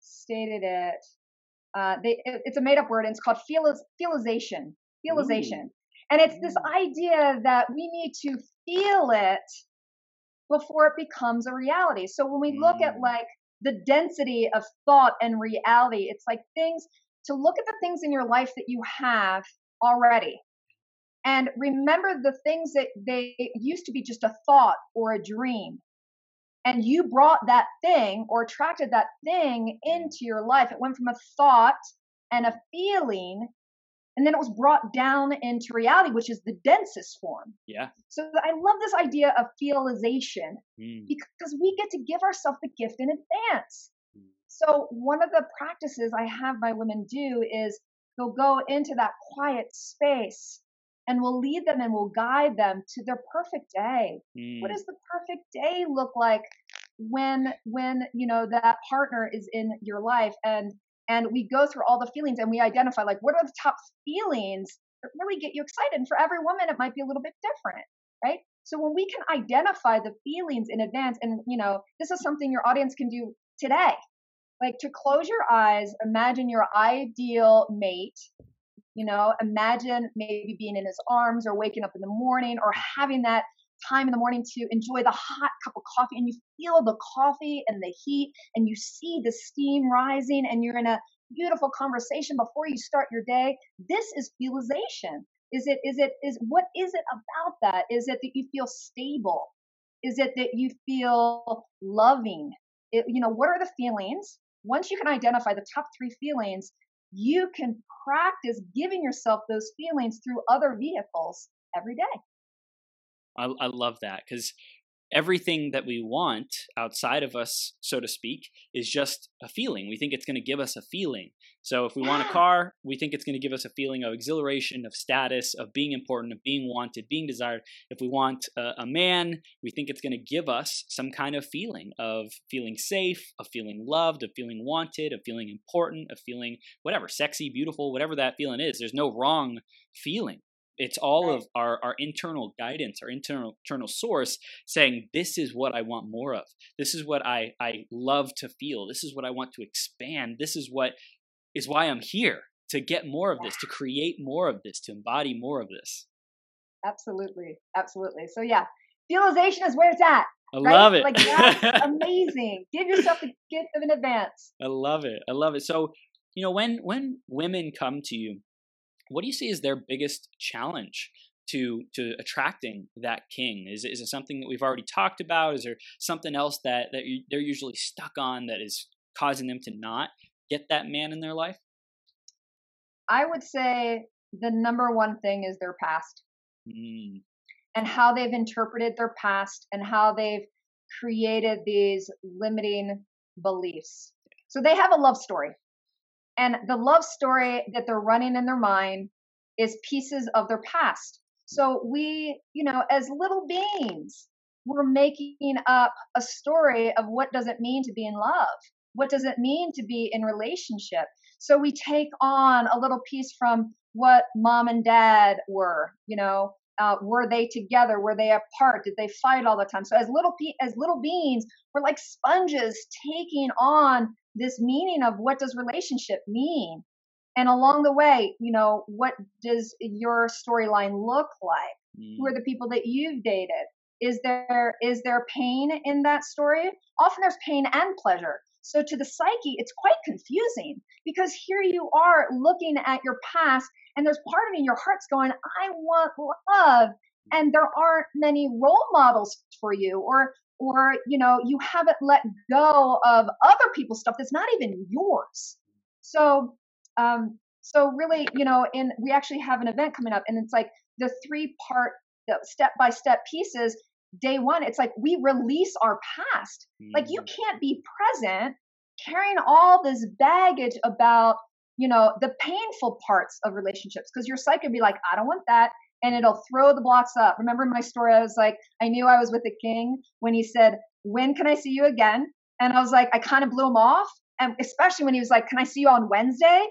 stated it. Uh, they, it, it's a made up word and it's called feeliz, feelization feelization. And it's this idea that we need to feel it before it becomes a reality. So when we look at mm. like the density of thought and reality it's like things to look at the things in your life that you have already. And remember the things that they used to be just a thought or a dream. And you brought that thing or attracted that thing into your life. It went from a thought and a feeling and then it was brought down into reality which is the densest form. Yeah. So i love this idea of feelization mm. because we get to give ourselves the gift in advance so one of the practices I have my women do is they'll go into that quiet space and we'll lead them and we'll guide them to their perfect day. Mm. What does the perfect day look like when when you know that partner is in your life and and we go through all the feelings and we identify like what are the top feelings that really get you excited and for every woman it might be a little bit different right? So when we can identify the feelings in advance, and you know, this is something your audience can do today. Like to close your eyes, imagine your ideal mate. You know, imagine maybe being in his arms or waking up in the morning or having that time in the morning to enjoy the hot cup of coffee and you feel the coffee and the heat and you see the steam rising and you're in a beautiful conversation before you start your day. This is feelization. Is it, is it, is what is it about that? Is it that you feel stable? Is it that you feel loving? It, you know, what are the feelings? Once you can identify the top three feelings, you can practice giving yourself those feelings through other vehicles every day. I, I love that because everything that we want outside of us, so to speak, is just a feeling. We think it's going to give us a feeling. So if we want a mm. car, we think it's going to give us a feeling of exhilaration, of status, of being important, of being wanted, being desired. If we want a, a man, we think it's going to give us some kind of feeling of feeling safe, of feeling loved, of feeling wanted, of feeling important, of feeling whatever, sexy, beautiful, whatever that feeling is. There's no wrong feeling. It's all right. of our, our internal guidance, our internal internal source saying, This is what I want more of. This is what I, I love to feel. This is what I want to expand. This is what is why I'm here to get more of this, to create more of this, to embody more of this. Absolutely. Absolutely. So yeah, feelization is where it's at. I right? love it. Like that's amazing. Give yourself the gift of an advance. I love it. I love it. So, you know, when when women come to you what do you see as their biggest challenge to to attracting that king? Is is it something that we've already talked about? Is there something else that that you, they're usually stuck on that is causing them to not get that man in their life? I would say the number one thing is their past. Mm. And how they've interpreted their past and how they've created these limiting beliefs. So they have a love story. And the love story that they're running in their mind is pieces of their past. So we, you know, as little beings, we're making up a story of what does it mean to be in love? What does it mean to be in relationship? So we take on a little piece from what mom and dad were, you know, uh, were they together? Were they apart? Did they fight all the time? So as little pe- as little beings, we're like sponges taking on this meaning of what does relationship mean, and along the way, you know, what does your storyline look like? Mm. Who are the people that you've dated? Is there is there pain in that story? Often there's pain and pleasure. So to the psyche, it's quite confusing because here you are looking at your past and there's part of me in your heart's going, I want love. And there aren't many role models for you or or you know you haven't let go of other people's stuff that's not even yours so um so really you know in we actually have an event coming up and it's like the three part the step by step pieces day one it's like we release our past mm-hmm. like you mm. can't be present carrying all this baggage about you know the painful parts of relationships because your psyche would be like i don't want that and it'll throw the blocks up. Remember my story? I was like i knew i was with the king when he said when can i see you again? And i was like i kind of blew him off and especially when he was like can i see you on wednesday?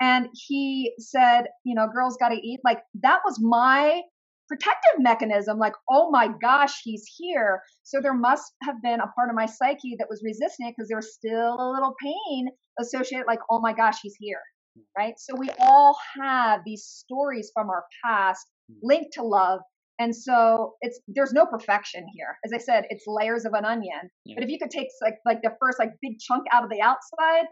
And he said you know girls got to eat. Like that was my protective mechanism. Like oh my gosh he's here. So there must have been a part of my psyche that was resisting it because there was still a little pain associated like oh my gosh he's here right? So we all have these stories from our past. Linked to love and so it's there's no perfection here as i said it's layers of an onion yeah. but if you could take like like the first like big chunk out of the outside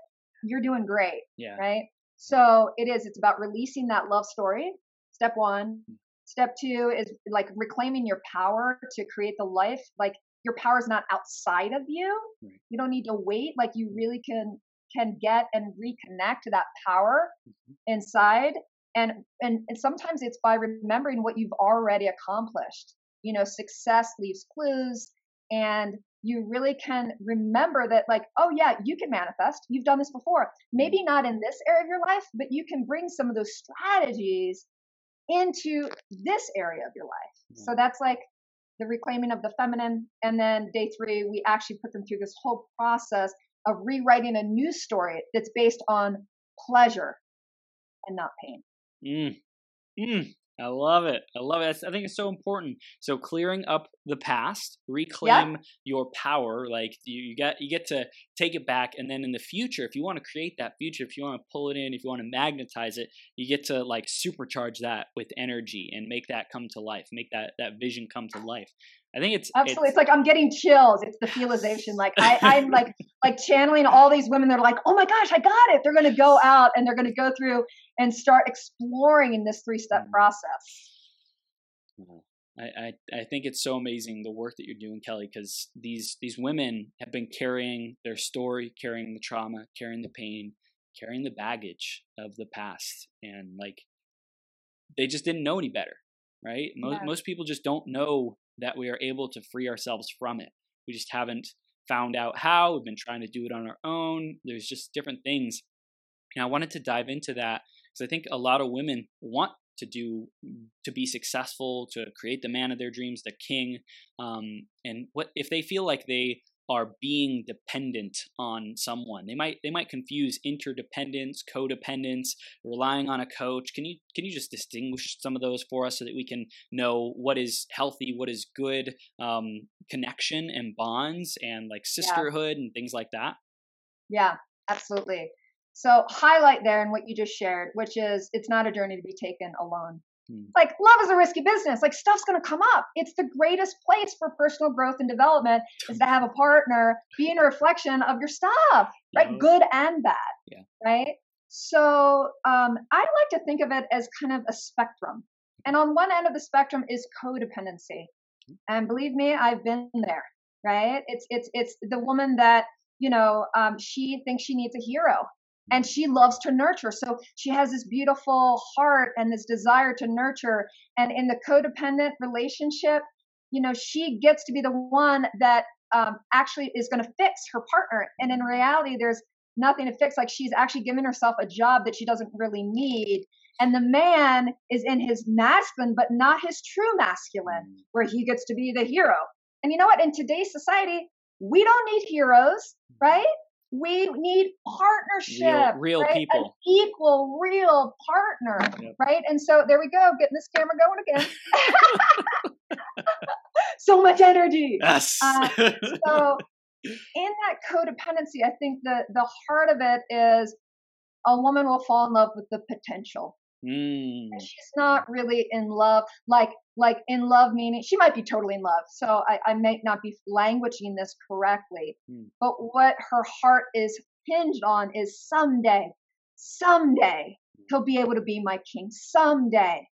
you're doing great yeah right so it is it's about releasing that love story step one hmm. Step two is like reclaiming your power to create the life. Like your power is not outside of you. Right. You don't need to wait. Like you really can can get and reconnect to that power mm-hmm. inside. And, and and sometimes it's by remembering what you've already accomplished. You know, success leaves clues and you really can remember that like oh yeah you can manifest you've done this before maybe not in this area of your life but you can bring some of those strategies into this area of your life. Mm-hmm. So that's like the reclaiming of the feminine. And then day three, we actually put them through this whole process of rewriting a new story that's based on pleasure and not pain. Mm. Mm. I love it. I love it. I think it's so important. So clearing up the past, reclaim your power. Like you, you get you get to take it back, and then in the future, if you want to create that future, if you want to pull it in, if you want to magnetize it, you get to like supercharge that with energy and make that come to life. Make that that vision come to life. I think it's absolutely. It's, it's, like I'm getting chills. It's the feelization. Like I, I'm like like channeling all these women. They're like, oh my gosh, I got it. They're going to go out and they're going to go through and start exploring in this three step mm-hmm. process. Mm-hmm. I, I, I think it's so amazing the work that you're doing, Kelly, because these these women have been carrying their story, carrying the trauma, carrying the pain, carrying the baggage of the past, and like they just didn't know any better, right? Most yeah. most people just don't know that we are able to free ourselves from it. We just haven't found out how. We've been trying to do it on our own. There's just different things. And I wanted to dive into that because I think a lot of women want to do to be successful, to create the man of their dreams, the king. Um, and what if they feel like they are being dependent on someone. They might they might confuse interdependence, codependence, relying on a coach. Can you can you just distinguish some of those for us so that we can know what is healthy, what is good um, connection and bonds and like sisterhood yeah. and things like that? Yeah, absolutely. So highlight there and what you just shared, which is it's not a journey to be taken alone. Hmm. Like love is a risky business. Like stuff's going to come up. It's the greatest place for personal growth and development is to have a partner being a reflection of your stuff, right? Good and bad, yeah. right? So um, I like to think of it as kind of a spectrum. And on one end of the spectrum is codependency. And believe me, I've been there, right? It's it's it's the woman that you know um, she thinks she needs a hero and she loves to nurture. So she has this beautiful heart and this desire to nurture. And in the codependent relationship, you know, she gets to be the one that um, actually is going to fix her partner. And in reality, there's nothing to fix. Like she's actually given herself a job that she doesn't really need. And the man is in his masculine, but not his true masculine, mm. where he gets to be the hero. And you know what? In today's society, we don't need heroes, right? We need partnership real, real right? people. An equal real partner yep. right? And so there we go getting this camera going again. So much energy. Yes. Uh, so in that codependency i think the the heart of it is a woman will fall in love with the potential Mm. she's not really in love, like like in love meaning she might be totally in love. So I, I may not be languaging this correctly, mm. but what her heart is hinged on is someday, someday he'll be able to be my king. Someday.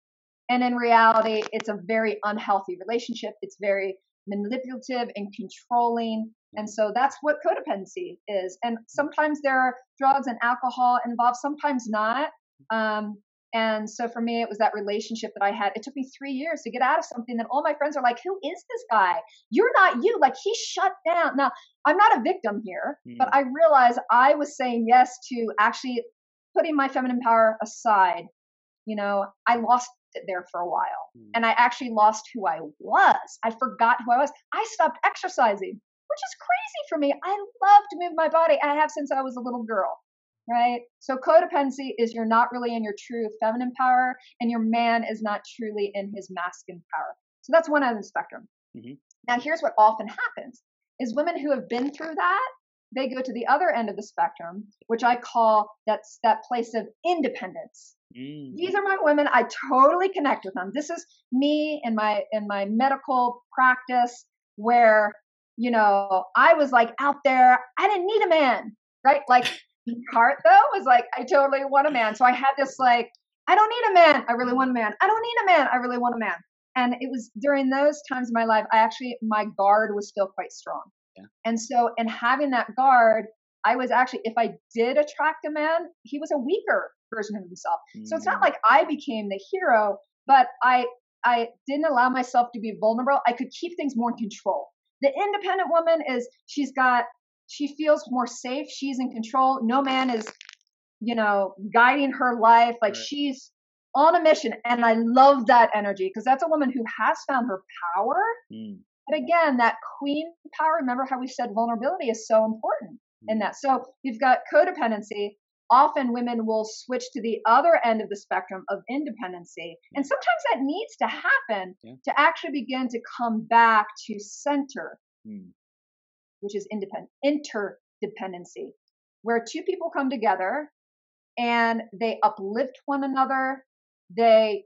And in reality, it's a very unhealthy relationship. It's very manipulative and controlling. And so that's what codependency is. And sometimes there are drugs and alcohol involved, sometimes not. Um, and so for me, it was that relationship that I had. It took me three years to get out of something that all my friends are like, who is this guy? You're not you. Like he shut down. Now, I'm not a victim here, mm. but I realized I was saying yes to actually putting my feminine power aside. You know, I lost it there for a while. Mm. And I actually lost who I was. I forgot who I was. I stopped exercising, which is crazy for me. I love to move my body. I have since I was a little girl right? So codependency is you're not really in your true feminine power, and your man is not truly in his masculine power. So that's one end of the spectrum. Mm-hmm. Now, here's what often happens: is women who have been through that, they go to the other end of the spectrum, which I call that's that place of independence. Mm. These are my women. I totally connect with them. This is me in my in my medical practice where you know I was like out there. I didn't need a man, right? Like part though was like I totally want a man. So I had this like I don't need a man. I really want a man. I don't need a man. I really want a man. And it was during those times in my life, I actually my guard was still quite strong. Yeah. And so in having that guard, I was actually if I did attract a man, he was a weaker version of himself. Mm. So it's not mm. like I became the hero, but I I didn't allow myself to be vulnerable. I could keep things more in control. The independent woman is she's got she feels more safe. She's in control. No man is, you know, guiding her life. Like right. she's on a mission. And I love that energy because that's a woman who has found her power. Mm. But again, that queen power, remember how we said vulnerability is so important mm. in that. So you've got codependency. often women will switch to the other end of the spectrum of independency. And sometimes that needs to happen yeah. to actually begin to come back to center, mm. Which is independent interdependency, where two people come together and they uplift one another, they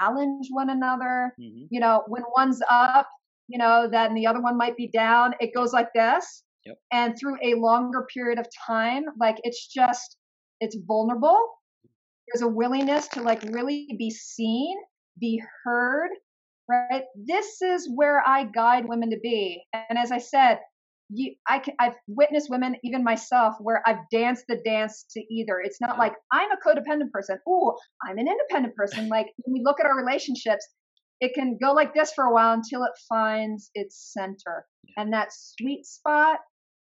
challenge one another. Mm-hmm. You know, when one's up, you know, then the other one might be down. It goes like this. Yep. And through a longer period of time, like it's just, it's vulnerable. There's a willingness to like really be seen, be heard, right? This is where I guide women to be. And as I said, you, I can, I've witnessed women, even myself, where I've danced the dance to either. It's not like I'm a codependent person. Ooh, I'm an independent person. Like when we look at our relationships, it can go like this for a while until it finds its center. And that sweet spot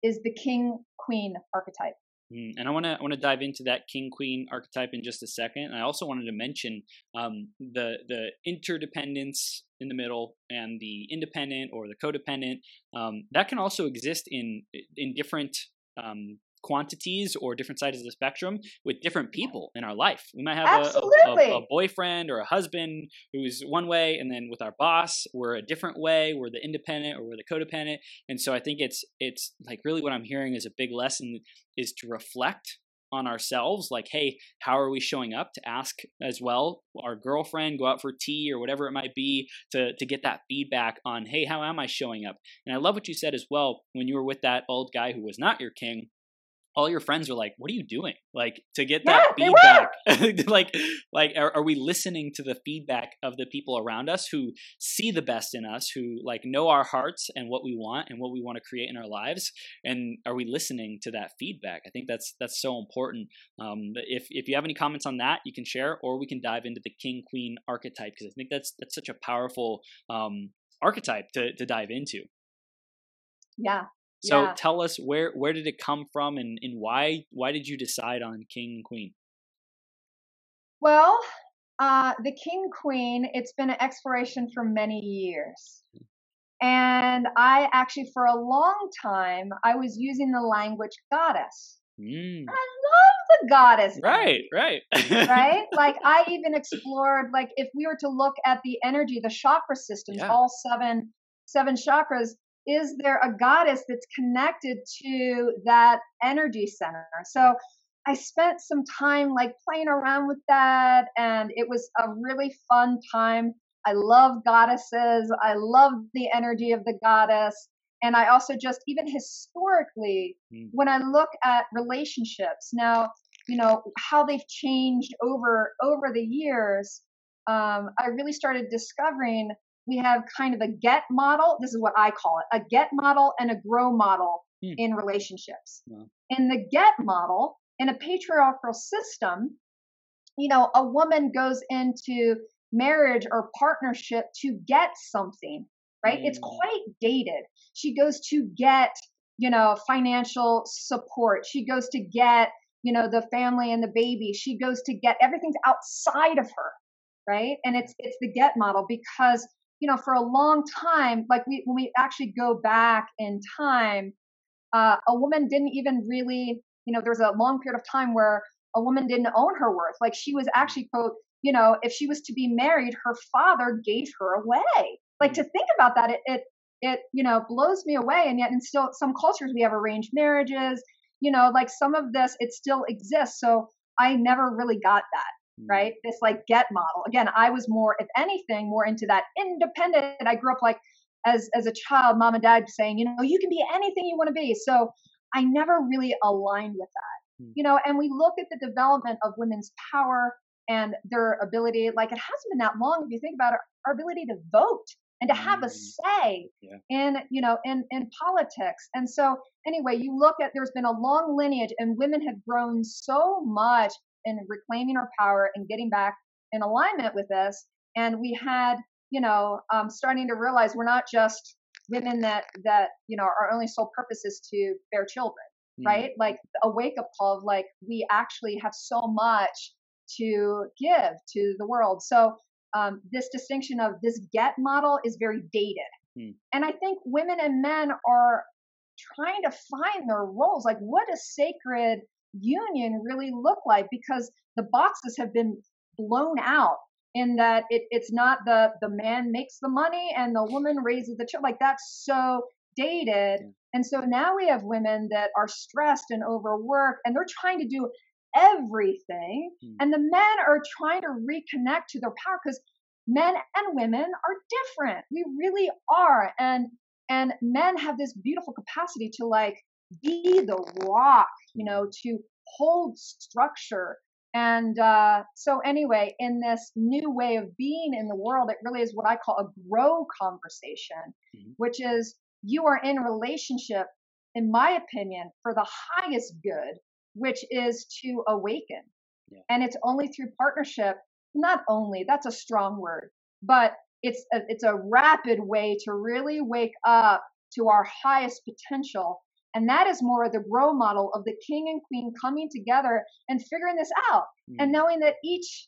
is the king queen archetype. Mm, and I want to I want to dive into that king queen archetype in just a second. And I also wanted to mention um, the the interdependence in the middle and the independent or the codependent. Um, that can also exist in in different um, quantities or different sides of the spectrum with different people in our life. We might have a, a, a, boyfriend or a husband who's one way, and then with our boss, we're a different way. We're the independent or we're the codependent. And so I think it's it's like really what I'm hearing is a big lesson is to reflect on ourselves like hey how are we showing up to ask as well our girlfriend go out for tea or whatever it might be to to get that feedback on hey how am i showing up and i love what you said as well when you were with that old guy who was not your king all your friends are like, "What are you doing?" Like to get that yeah, feedback. like, like are, are, we listening to the feedback of the people around us who see the best in us, who like know our hearts and what we want and what we want to create in our lives, and are we listening to that feedback? I think that's that's so important. Um, if if you have any comments on that, you can share, or we can dive into the king queen archetype because I think that's that's such a powerful um, archetype to to dive into. Yeah, so yeah. tell us where where did it come from and, and why why did you decide on king and queen? Well, uh, the king queen, it's been an exploration for many years. And I actually, for a long time, I was using the language goddess. Mm. I love the goddess. Right, right. right? Like I even explored like if we were to look at the energy, the chakra systems, yeah. all seven seven chakras, is there a goddess that's connected to that energy center? So I spent some time like playing around with that, and it was a really fun time. I love goddesses, I love the energy of the goddess. And I also just, even historically, mm. when I look at relationships now, you know how they've changed over over the years um, i really started discovering we have kind of a get model. This is what I call it a get model and a grow model hmm. in relationships. In the get model, in a patriarchal system, you know, a woman goes into marriage or partnership to get something, right? Mm. It's hmm. quite dated. She goes to get, you know, financial support. She goes to get, you know, the family and the baby. She goes to get everything's outside of her, right? And it's it's the get model because you know, for a long time, like we, when we actually go back in time, uh, a woman didn't even really, you know, there's a long period of time where a woman didn't own her worth. Like she was actually, quote, you know, if she was to be married, her father gave her away. Like to think about that, it, it, it, you know, blows me away. And yet in still some cultures, we have arranged marriages, you know, like some of this, it still exists. So I never really got that right? This like get model. Again, I was more, if anything, more into that independent. I grew up like as as a child, mom and dad saying, you know, you can be anything you want to be. So I never really aligned with that. Mm. You know, and we look at the development of women's power and their ability, like it hasn't been that long if you think about it, our ability to vote and to have a mm. say yeah. in you know in in politics and so anyway you look at there's been a long lineage and women have grown so much in reclaiming our power and getting back in alignment with this. And we had, you know, um, starting to realize we're not just women that that you know our only sole purpose is to bear children, mm. right? Like a wake up call of like we actually have so much to give to the world. So um, this distinction of this get model is very dated. Mm. And I think women and men are trying to find their roles. Like, what a sacred union really look like? Because the boxes have been blown out in that it, it's not the the man makes the money and the woman raises the child like that's so dated and so now we have women that are stressed and overworked and they're trying to do everything mm. and the men are trying to reconnect to their power because men and women are different we really are and and men have this beautiful capacity to like be the rock you know to hold structure and uh, so, anyway, in this new way of being in the world, it really is what I call a grow conversation, mm-hmm. which is you are in relationship, in my opinion, for the highest good, which is to awaken. Yeah. And it's only through partnership, not only, that's a strong word, but it's a, it's a rapid way to really wake up to our highest potential and that is more of the grow model of the king and queen coming together and figuring this out mm. and knowing that each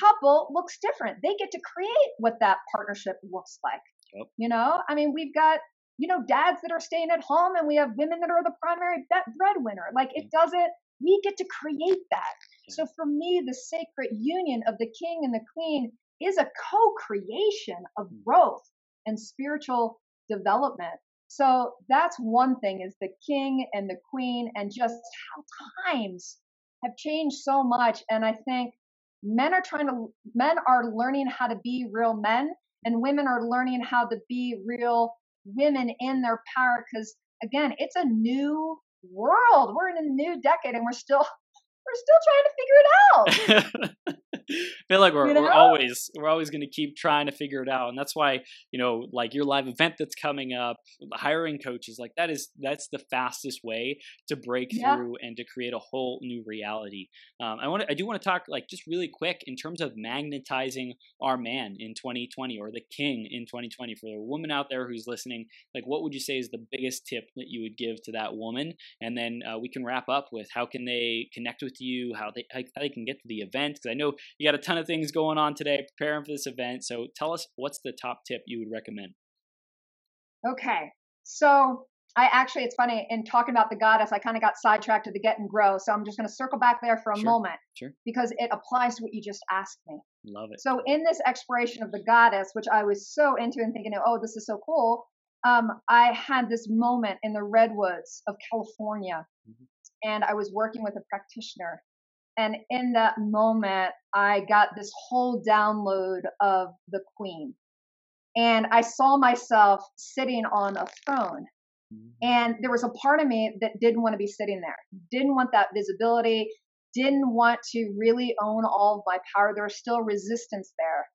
couple looks different. They get to create what that partnership looks like. Yep. You know, I mean, we've got, you know, dads that are staying at home and we have women that are the primary breadwinner. Like it doesn't, we get to create that. So for me, the sacred union of the king and the queen is a co creation of mm. growth and spiritual development. So that's one thing is the king and the queen and just how times have changed so much. And I think men are trying to, men are learning how to be real men and women are learning how to be real women in their power. Cause again, it's a new world. We're in a new decade and we're still, we're still trying to figure it out. feel like we're, you know? we're always we're always going to keep trying to figure it out and that's why you know like your live event that's coming up hiring coaches like that is that's the fastest way to break yeah. through and to create a whole new reality um, i want to i do want to talk like just really quick in terms of magnetizing our man in 2020 or the king in 2020 for the woman out there who's listening like what would you say is the biggest tip that you would give to that woman and then uh, we can wrap up with how can they connect with you how they how they can get to the event because i know you got a ton of things going on today preparing for this event. So tell us what's the top tip you would recommend? Okay. So I actually, it's funny, in talking about the goddess, I kind of got sidetracked to the get and grow. So I'm just going to circle back there for a sure. moment sure. because it applies to what you just asked me. Love it. So in this exploration of the goddess, which I was so into and thinking, oh, this is so cool, um, I had this moment in the redwoods of California. Mm-hmm. And I was working with a practitioner and in that moment, I got this whole download of the Queen. And I saw myself sitting on a throne. Mm-hmm. And there was a part of me that didn't want to be sitting there, didn't want that visibility, didn't want to really own all of my power. There was still resistance there.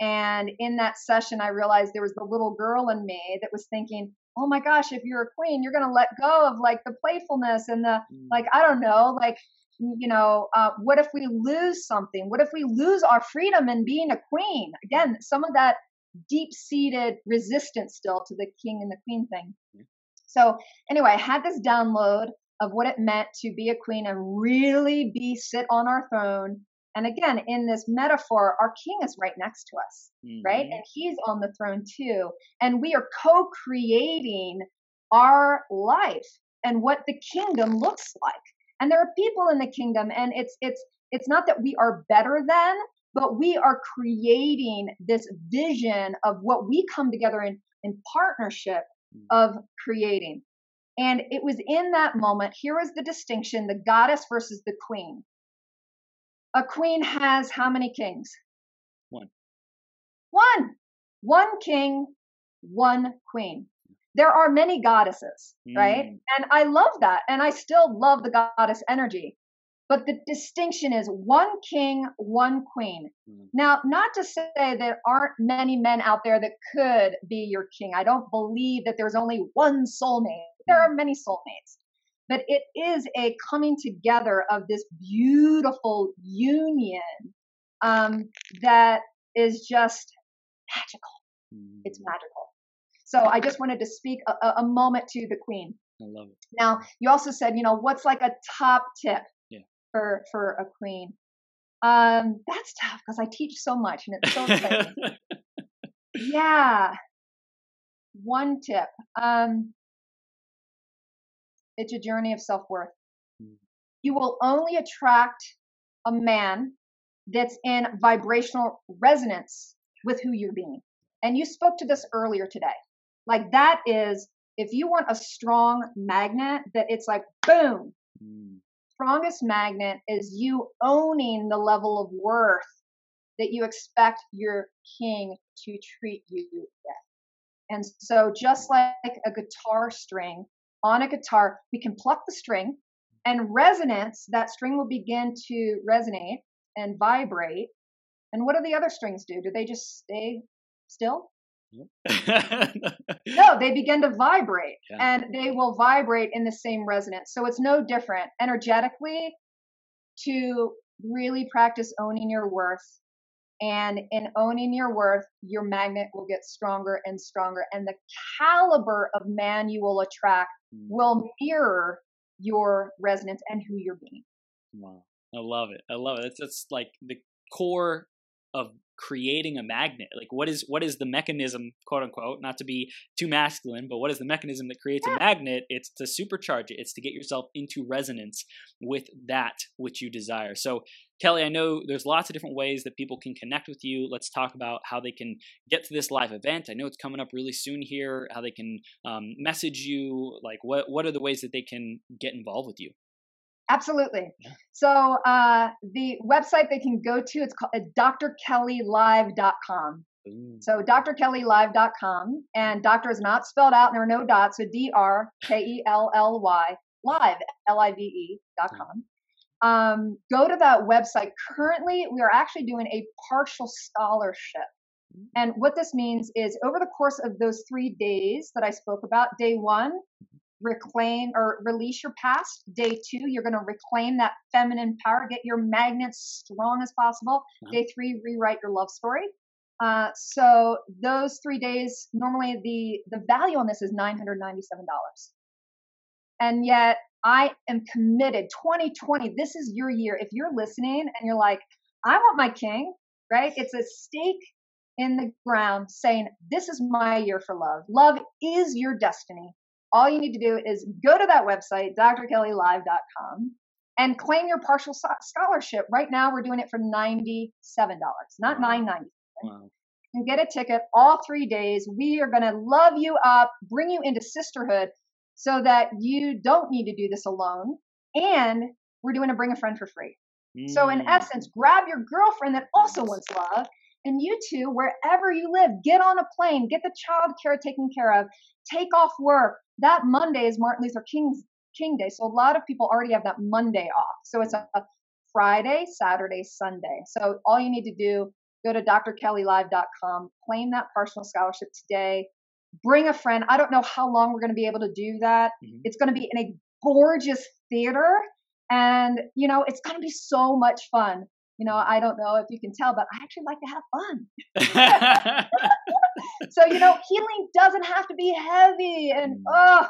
And in that session, I realized there was the little girl in me that was thinking, oh my gosh, if you're a queen, you're going to let go of like the playfulness and the, mm. like, I don't know, like you know, uh, what if we lose something? What if we lose our freedom in being a queen? Again, some of that deep seated resistance still to the king and the queen thing. So, anyway, I had this download of what it meant to be a queen and really be sit on our throne. And again, in this metaphor, our king is right next to us, mm-hmm. right? And he's on the throne too. And we are co creating our life and what the kingdom looks like and there are people in the kingdom and it's it's it's not that we are better than but we are creating this vision of what we come together in in partnership mm. of creating. And it was in that moment here is the distinction the goddess versus the queen. A queen has how many kings? One. One. One king one queen there are many goddesses, mm. right? And I love that. And I still love the goddess energy. But the distinction is one king, one queen. Mm. Now, not to say there aren't many men out there that could be your king. I don't believe that there's only one soulmate. There mm. are many soulmates. But it is a coming together of this beautiful union um, that is just magical. It's mm. magical. So I just wanted to speak a, a moment to the Queen. I love it. Now, you also said, you know, what's like a top tip yeah. for for a queen? Um, that's tough because I teach so much and it's so exciting. yeah. One tip. Um, it's a journey of self worth. Mm. you will only attract a man that's in vibrational resonance with who you're being. And you spoke to this earlier today. Like that is, if you want a strong magnet, that it's like boom. Mm. Strongest magnet is you owning the level of worth that you expect your king to treat you with. And so, just like a guitar string, on a guitar, we can pluck the string and resonance, that string will begin to resonate and vibrate. And what do the other strings do? Do they just stay still? no, they begin to vibrate yeah. and they will vibrate in the same resonance. So it's no different energetically to really practice owning your worth. And in owning your worth, your magnet will get stronger and stronger. And the caliber of man you will attract mm. will mirror your resonance and who you're being. Wow. I love it. I love it. That's, that's like the core of creating a magnet? Like what is what is the mechanism quote unquote not to be too masculine but what is the mechanism that creates a magnet? It's to supercharge it. It's to get yourself into resonance with that which you desire. So kelly i know there's lots of different ways that people can connect with you. Let's talk about how they can get to this live event. I know it's coming up really soon here how they can um, message you. Like what what are the ways that they can get involved with you Absolutely. So uh, the website they can go to it's called uh, drkellylive.com. Ooh. So drkellylive.com and doctor is not spelled out. And there are no dots. So D R K E L L Y live L I V E dot com. Um, go to that website. Currently, we are actually doing a partial scholarship. Mm. And what this means is over the course of those three days that I spoke about, day one, reclaim or release your past. Day two, you're going to reclaim that feminine power, get your magnets strong as possible. Day three, rewrite your love story. Uh, so those three days, normally the the value on this is nine hundred ninety seven dollars, and yet I am committed. 2020, this is your year. If you're listening and you're like, I want my king, right? It's a stake in the ground saying, This is my year for love. Love is your destiny all you need to do is go to that website, drkellylive.com, and claim your partial scholarship. Right now, we're doing it for $97, not wow. $9.97. Wow. And get a ticket all three days. We are going to love you up, bring you into sisterhood so that you don't need to do this alone. And we're doing a bring a friend for free. Mm. So, in mm. essence, grab your girlfriend that also wants love and you two, wherever you live, get on a plane, get the child care taken care of, take off work. That Monday is Martin Luther King's King Day. So a lot of people already have that Monday off. So it's a, a Friday, Saturday, Sunday. So all you need to do, go to drkellylive.com, claim that partial scholarship today, bring a friend. I don't know how long we're going to be able to do that. Mm-hmm. It's going to be in a gorgeous theater. And, you know, it's going to be so much fun you know, I don't know if you can tell, but I actually like to have fun. so, you know, healing doesn't have to be heavy and, mm. oh,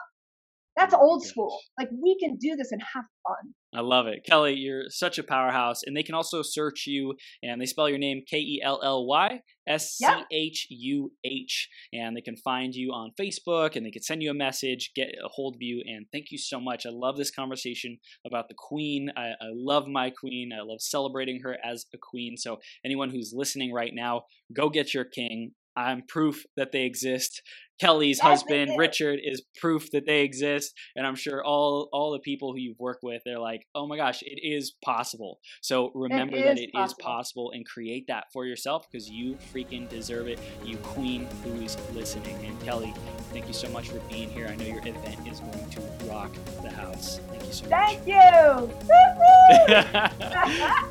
that's old school. Like we can do this and have fun. I love it. Kelly, you're such a powerhouse. And they can also search you and they spell your name K E L L Y S C H U H. And they can find you on Facebook and they can send you a message, get a hold of you. And thank you so much. I love this conversation about the queen. I, I love my queen. I love celebrating her as a queen. So, anyone who's listening right now, go get your king. I'm proof that they exist. Kelly's yes, husband Richard is proof that they exist, and I'm sure all all the people who you've worked with, they're like, oh my gosh, it is possible. So remember it that it possible. is possible, and create that for yourself because you freaking deserve it. You queen who's listening, and Kelly, thank you so much for being here. I know your event is going to rock the house. Thank you so much. Thank you.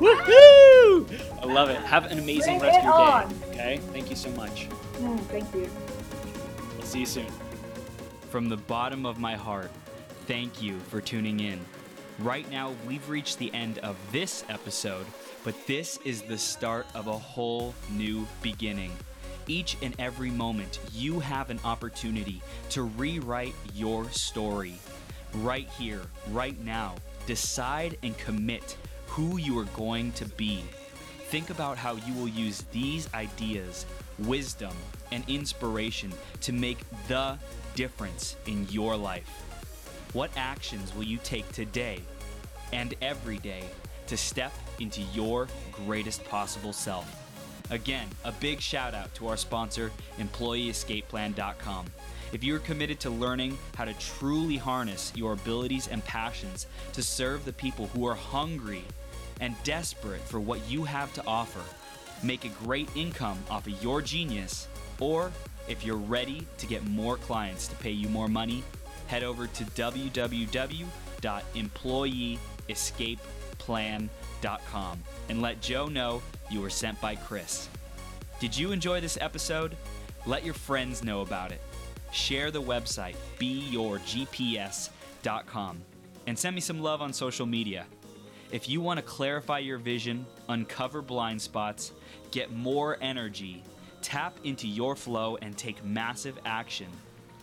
Woohoo! I love it. Have an amazing Bring rest of your on. day. Okay. Thank you so much. Mm, thank you. See you soon. From the bottom of my heart, thank you for tuning in. Right now, we've reached the end of this episode, but this is the start of a whole new beginning. Each and every moment, you have an opportunity to rewrite your story. Right here, right now, decide and commit who you are going to be. Think about how you will use these ideas, wisdom, and inspiration to make the difference in your life. What actions will you take today and every day to step into your greatest possible self. Again, a big shout out to our sponsor, EmployeeEscapePlan.com. If you are committed to learning how to truly harness your abilities and passions to serve the people who are hungry and desperate for what you have to offer, make a great income off of your genius, or if you're ready to get more clients to pay you more money, head over to www.employeeescapeplan.com and let Joe know you were sent by Chris. Did you enjoy this episode? Let your friends know about it. Share the website, beyourgps.com, and send me some love on social media. If you want to clarify your vision, uncover blind spots, get more energy, tap into your flow, and take massive action,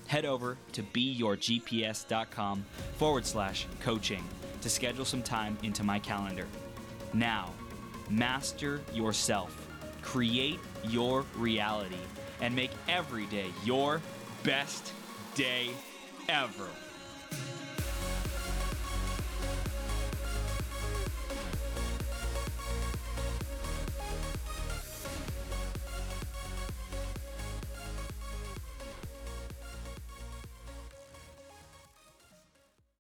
head over to beyourgps.com forward slash coaching to schedule some time into my calendar. Now, master yourself, create your reality, and make every day your best day ever.